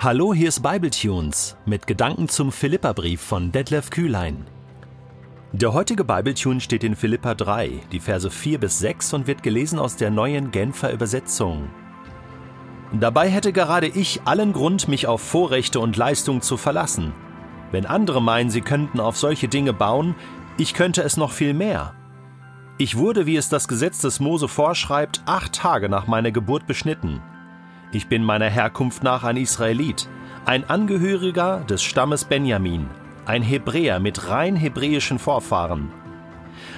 Hallo, hier ist Bibletunes mit Gedanken zum Philipperbrief von Detlef Kühlein. Der heutige Bibletune steht in Philippa 3, die Verse 4 bis 6 und wird gelesen aus der neuen Genfer Übersetzung. Dabei hätte gerade ich allen Grund, mich auf Vorrechte und Leistung zu verlassen. Wenn andere meinen, sie könnten auf solche Dinge bauen, ich könnte es noch viel mehr. Ich wurde, wie es das Gesetz des Mose vorschreibt, acht Tage nach meiner Geburt beschnitten. Ich bin meiner Herkunft nach ein Israelit, ein Angehöriger des Stammes Benjamin, ein Hebräer mit rein hebräischen Vorfahren.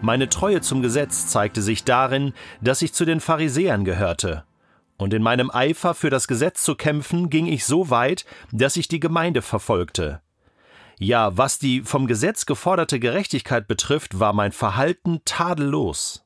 Meine Treue zum Gesetz zeigte sich darin, dass ich zu den Pharisäern gehörte. Und in meinem Eifer für das Gesetz zu kämpfen, ging ich so weit, dass ich die Gemeinde verfolgte. Ja, was die vom Gesetz geforderte Gerechtigkeit betrifft, war mein Verhalten tadellos.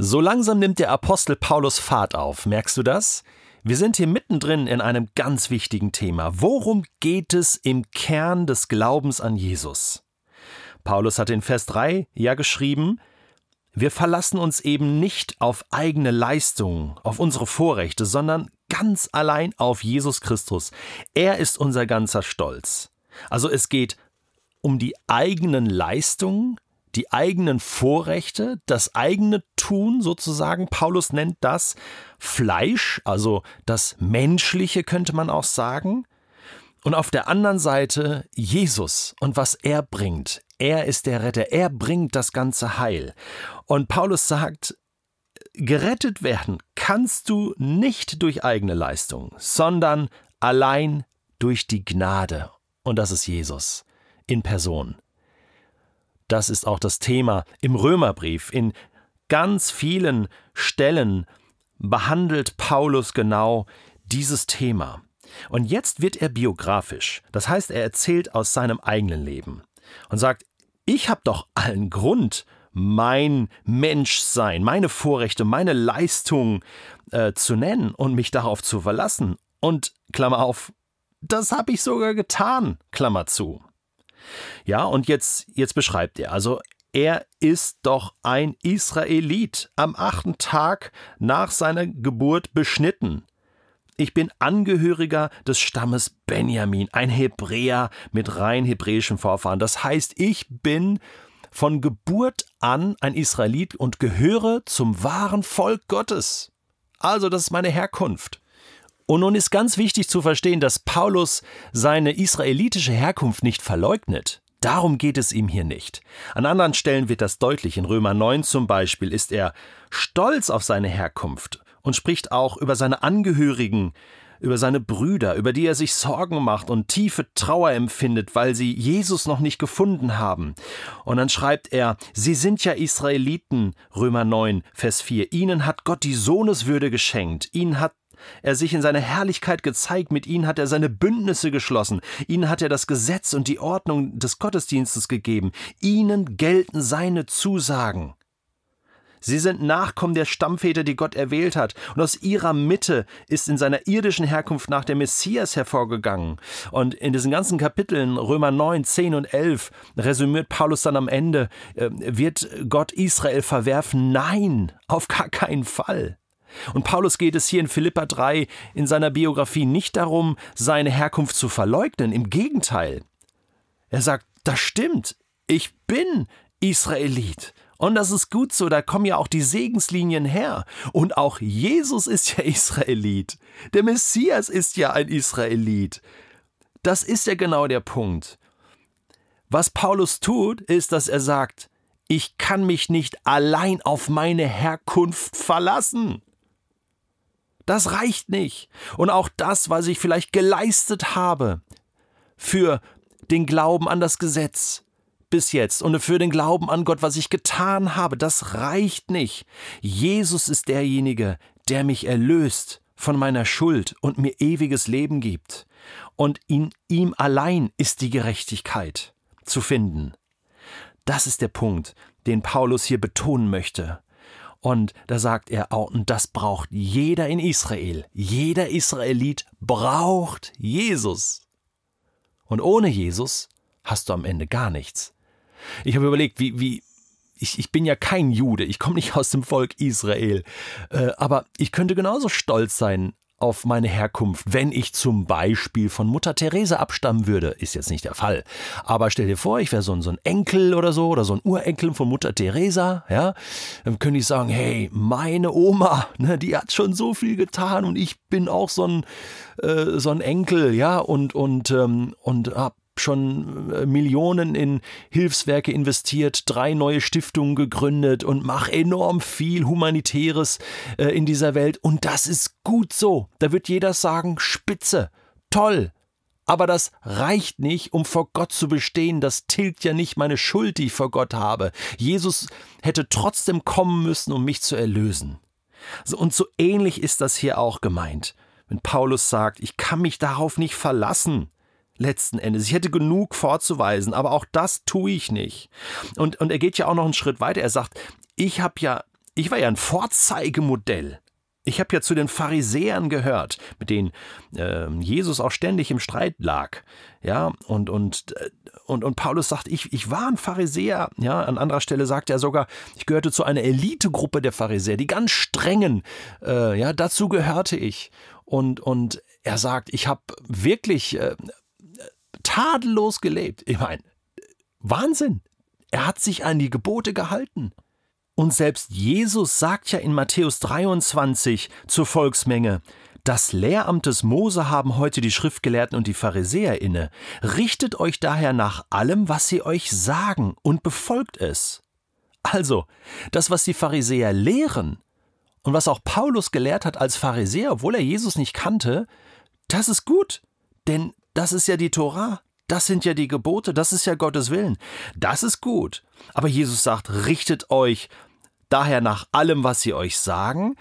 So langsam nimmt der Apostel Paulus Fahrt auf, merkst du das? Wir sind hier mittendrin in einem ganz wichtigen Thema. Worum geht es im Kern des Glaubens an Jesus? Paulus hat in Vers 3 ja geschrieben, wir verlassen uns eben nicht auf eigene Leistungen, auf unsere Vorrechte, sondern ganz allein auf Jesus Christus. Er ist unser ganzer Stolz. Also es geht um die eigenen Leistungen, die eigenen Vorrechte, das eigene Tun sozusagen. Paulus nennt das Fleisch, also das Menschliche könnte man auch sagen. Und auf der anderen Seite Jesus und was er bringt. Er ist der Retter, er bringt das ganze Heil. Und Paulus sagt, gerettet werden kannst du nicht durch eigene Leistung, sondern allein durch die Gnade. Und das ist Jesus in Person. Das ist auch das Thema im Römerbrief. In ganz vielen Stellen behandelt Paulus genau dieses Thema. Und jetzt wird er biografisch. Das heißt, er erzählt aus seinem eigenen Leben und sagt, ich habe doch allen Grund, mein Menschsein, meine Vorrechte, meine Leistung äh, zu nennen und mich darauf zu verlassen. Und Klammer auf, das habe ich sogar getan, Klammer zu. Ja, und jetzt, jetzt beschreibt er, also er ist doch ein Israelit, am achten Tag nach seiner Geburt beschnitten. Ich bin Angehöriger des Stammes Benjamin, ein Hebräer mit rein hebräischen Vorfahren. Das heißt, ich bin von Geburt an ein Israelit und gehöre zum wahren Volk Gottes. Also, das ist meine Herkunft. Und nun ist ganz wichtig zu verstehen, dass Paulus seine israelitische Herkunft nicht verleugnet. Darum geht es ihm hier nicht. An anderen Stellen wird das deutlich. In Römer 9 zum Beispiel ist er stolz auf seine Herkunft und spricht auch über seine Angehörigen, über seine Brüder, über die er sich Sorgen macht und tiefe Trauer empfindet, weil sie Jesus noch nicht gefunden haben. Und dann schreibt er, sie sind ja Israeliten, Römer 9, Vers 4. Ihnen hat Gott die Sohneswürde geschenkt, ihnen hat er sich in seiner Herrlichkeit gezeigt, mit ihnen hat er seine Bündnisse geschlossen, ihnen hat er das Gesetz und die Ordnung des Gottesdienstes gegeben, ihnen gelten seine Zusagen. Sie sind Nachkommen der Stammväter, die Gott erwählt hat, und aus ihrer Mitte ist in seiner irdischen Herkunft nach der Messias hervorgegangen. Und in diesen ganzen Kapiteln, Römer 9, 10 und 11, resümiert Paulus dann am Ende, äh, wird Gott Israel verwerfen? Nein, auf gar keinen Fall. Und Paulus geht es hier in Philippa 3 in seiner Biografie nicht darum, seine Herkunft zu verleugnen, im Gegenteil. Er sagt, das stimmt, ich bin Israelit. Und das ist gut so, da kommen ja auch die Segenslinien her. Und auch Jesus ist ja Israelit. Der Messias ist ja ein Israelit. Das ist ja genau der Punkt. Was Paulus tut, ist, dass er sagt, ich kann mich nicht allein auf meine Herkunft verlassen. Das reicht nicht. Und auch das, was ich vielleicht geleistet habe für den Glauben an das Gesetz bis jetzt und für den Glauben an Gott, was ich getan habe, das reicht nicht. Jesus ist derjenige, der mich erlöst von meiner Schuld und mir ewiges Leben gibt. Und in ihm allein ist die Gerechtigkeit zu finden. Das ist der Punkt, den Paulus hier betonen möchte. Und da sagt er auch, und das braucht jeder in Israel. Jeder Israelit braucht Jesus. Und ohne Jesus hast du am Ende gar nichts. Ich habe überlegt, wie, wie, ich, ich bin ja kein Jude, ich komme nicht aus dem Volk Israel, äh, aber ich könnte genauso stolz sein auf meine Herkunft, wenn ich zum Beispiel von Mutter Therese abstammen würde. Ist jetzt nicht der Fall. Aber stell dir vor, ich wäre so, ein, so ein Enkel oder so oder so ein Urenkel von Mutter Theresa, ja. Dann könnte ich sagen, hey, meine Oma, ne, die hat schon so viel getan und ich bin auch so ein, äh, so ein Enkel, ja, und, und, ähm, und hab schon äh, Millionen in Hilfswerke investiert, drei neue Stiftungen gegründet und mache enorm viel Humanitäres äh, in dieser Welt. Und das ist gut so. Da wird jeder sagen, spitze, toll. Aber das reicht nicht, um vor Gott zu bestehen. Das tilgt ja nicht meine Schuld, die ich vor Gott habe. Jesus hätte trotzdem kommen müssen, um mich zu erlösen. Und so ähnlich ist das hier auch gemeint. Wenn Paulus sagt, ich kann mich darauf nicht verlassen letzten Endes. Ich hätte genug vorzuweisen, aber auch das tue ich nicht. Und, und er geht ja auch noch einen Schritt weiter. Er sagt, ich habe ja, ich war ja ein Vorzeigemodell. Ich habe ja zu den Pharisäern gehört, mit denen äh, Jesus auch ständig im Streit lag. Ja, und, und, äh, und, und Paulus sagt, ich, ich war ein Pharisäer. Ja, an anderer Stelle sagt er sogar, ich gehörte zu einer Elitegruppe der Pharisäer, die ganz strengen. Äh, ja, dazu gehörte ich. Und, und er sagt, ich habe wirklich äh, tadellos gelebt. Ich meine, Wahnsinn. Er hat sich an die Gebote gehalten. Und selbst Jesus sagt ja in Matthäus 23 zur Volksmenge, das Lehramt des Mose haben heute die Schriftgelehrten und die Pharisäer inne. Richtet euch daher nach allem, was sie euch sagen, und befolgt es. Also, das, was die Pharisäer lehren und was auch Paulus gelehrt hat als Pharisäer, obwohl er Jesus nicht kannte, das ist gut, denn das ist ja die Tora. Das sind ja die Gebote, das ist ja Gottes Willen. Das ist gut. Aber Jesus sagt, richtet euch daher nach allem, was sie euch sagen,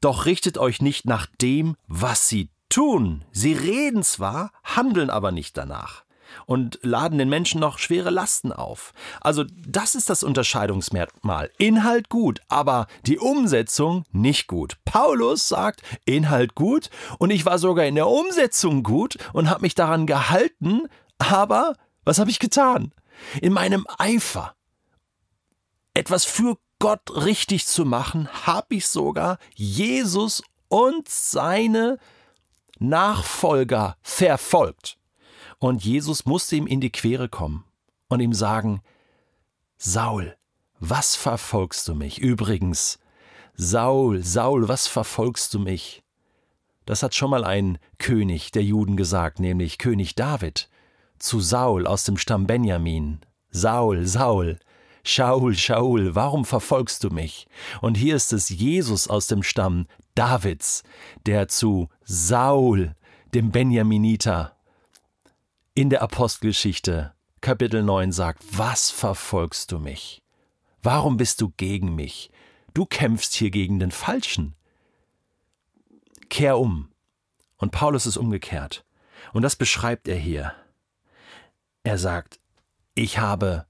doch richtet euch nicht nach dem, was sie tun. Sie reden zwar, handeln aber nicht danach und laden den Menschen noch schwere Lasten auf. Also das ist das Unterscheidungsmerkmal. Inhalt gut, aber die Umsetzung nicht gut. Paulus sagt, Inhalt gut und ich war sogar in der Umsetzung gut und habe mich daran gehalten, aber was habe ich getan? In meinem Eifer, etwas für Gott richtig zu machen, habe ich sogar Jesus und seine Nachfolger verfolgt. Und Jesus musste ihm in die Quere kommen und ihm sagen, Saul, was verfolgst du mich? Übrigens, Saul, Saul, was verfolgst du mich? Das hat schon mal ein König der Juden gesagt, nämlich König David, zu Saul aus dem Stamm Benjamin. Saul, Saul, Shaul, Shaul, warum verfolgst du mich? Und hier ist es Jesus aus dem Stamm Davids, der zu Saul, dem Benjaminiter, in der Apostelgeschichte Kapitel 9 sagt, was verfolgst du mich? Warum bist du gegen mich? Du kämpfst hier gegen den Falschen. Kehr um. Und Paulus ist umgekehrt. Und das beschreibt er hier. Er sagt, ich habe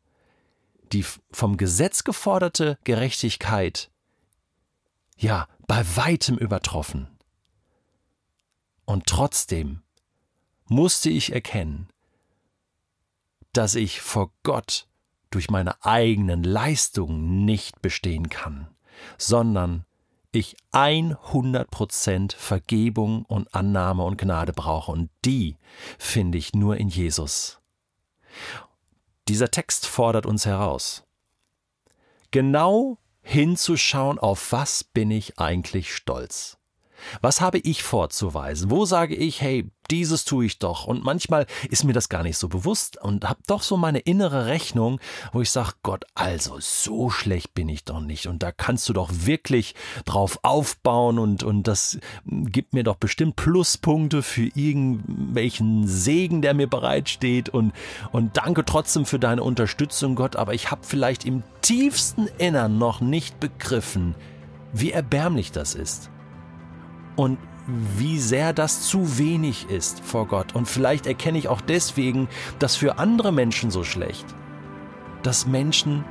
die vom Gesetz geforderte Gerechtigkeit ja bei weitem übertroffen. Und trotzdem musste ich erkennen, dass ich vor Gott durch meine eigenen Leistungen nicht bestehen kann, sondern ich 100% Vergebung und Annahme und Gnade brauche und die finde ich nur in Jesus. Dieser Text fordert uns heraus, genau hinzuschauen, auf was bin ich eigentlich stolz. Was habe ich vorzuweisen? Wo sage ich, hey, dieses tue ich doch. Und manchmal ist mir das gar nicht so bewusst und habe doch so meine innere Rechnung, wo ich sage, Gott, also so schlecht bin ich doch nicht. Und da kannst du doch wirklich drauf aufbauen und, und das gibt mir doch bestimmt Pluspunkte für irgendwelchen Segen, der mir bereitsteht. Und, und danke trotzdem für deine Unterstützung, Gott. Aber ich habe vielleicht im tiefsten Innern noch nicht begriffen, wie erbärmlich das ist und wie sehr das zu wenig ist vor Gott. Und vielleicht erkenne ich auch deswegen das für andere Menschen so schlecht, dass Menschen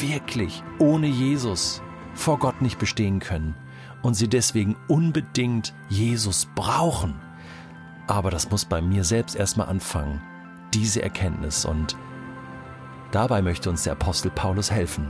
wirklich ohne Jesus vor Gott nicht bestehen können und sie deswegen unbedingt Jesus brauchen. Aber das muss bei mir selbst erstmal anfangen, diese Erkenntnis. Und dabei möchte uns der Apostel Paulus helfen.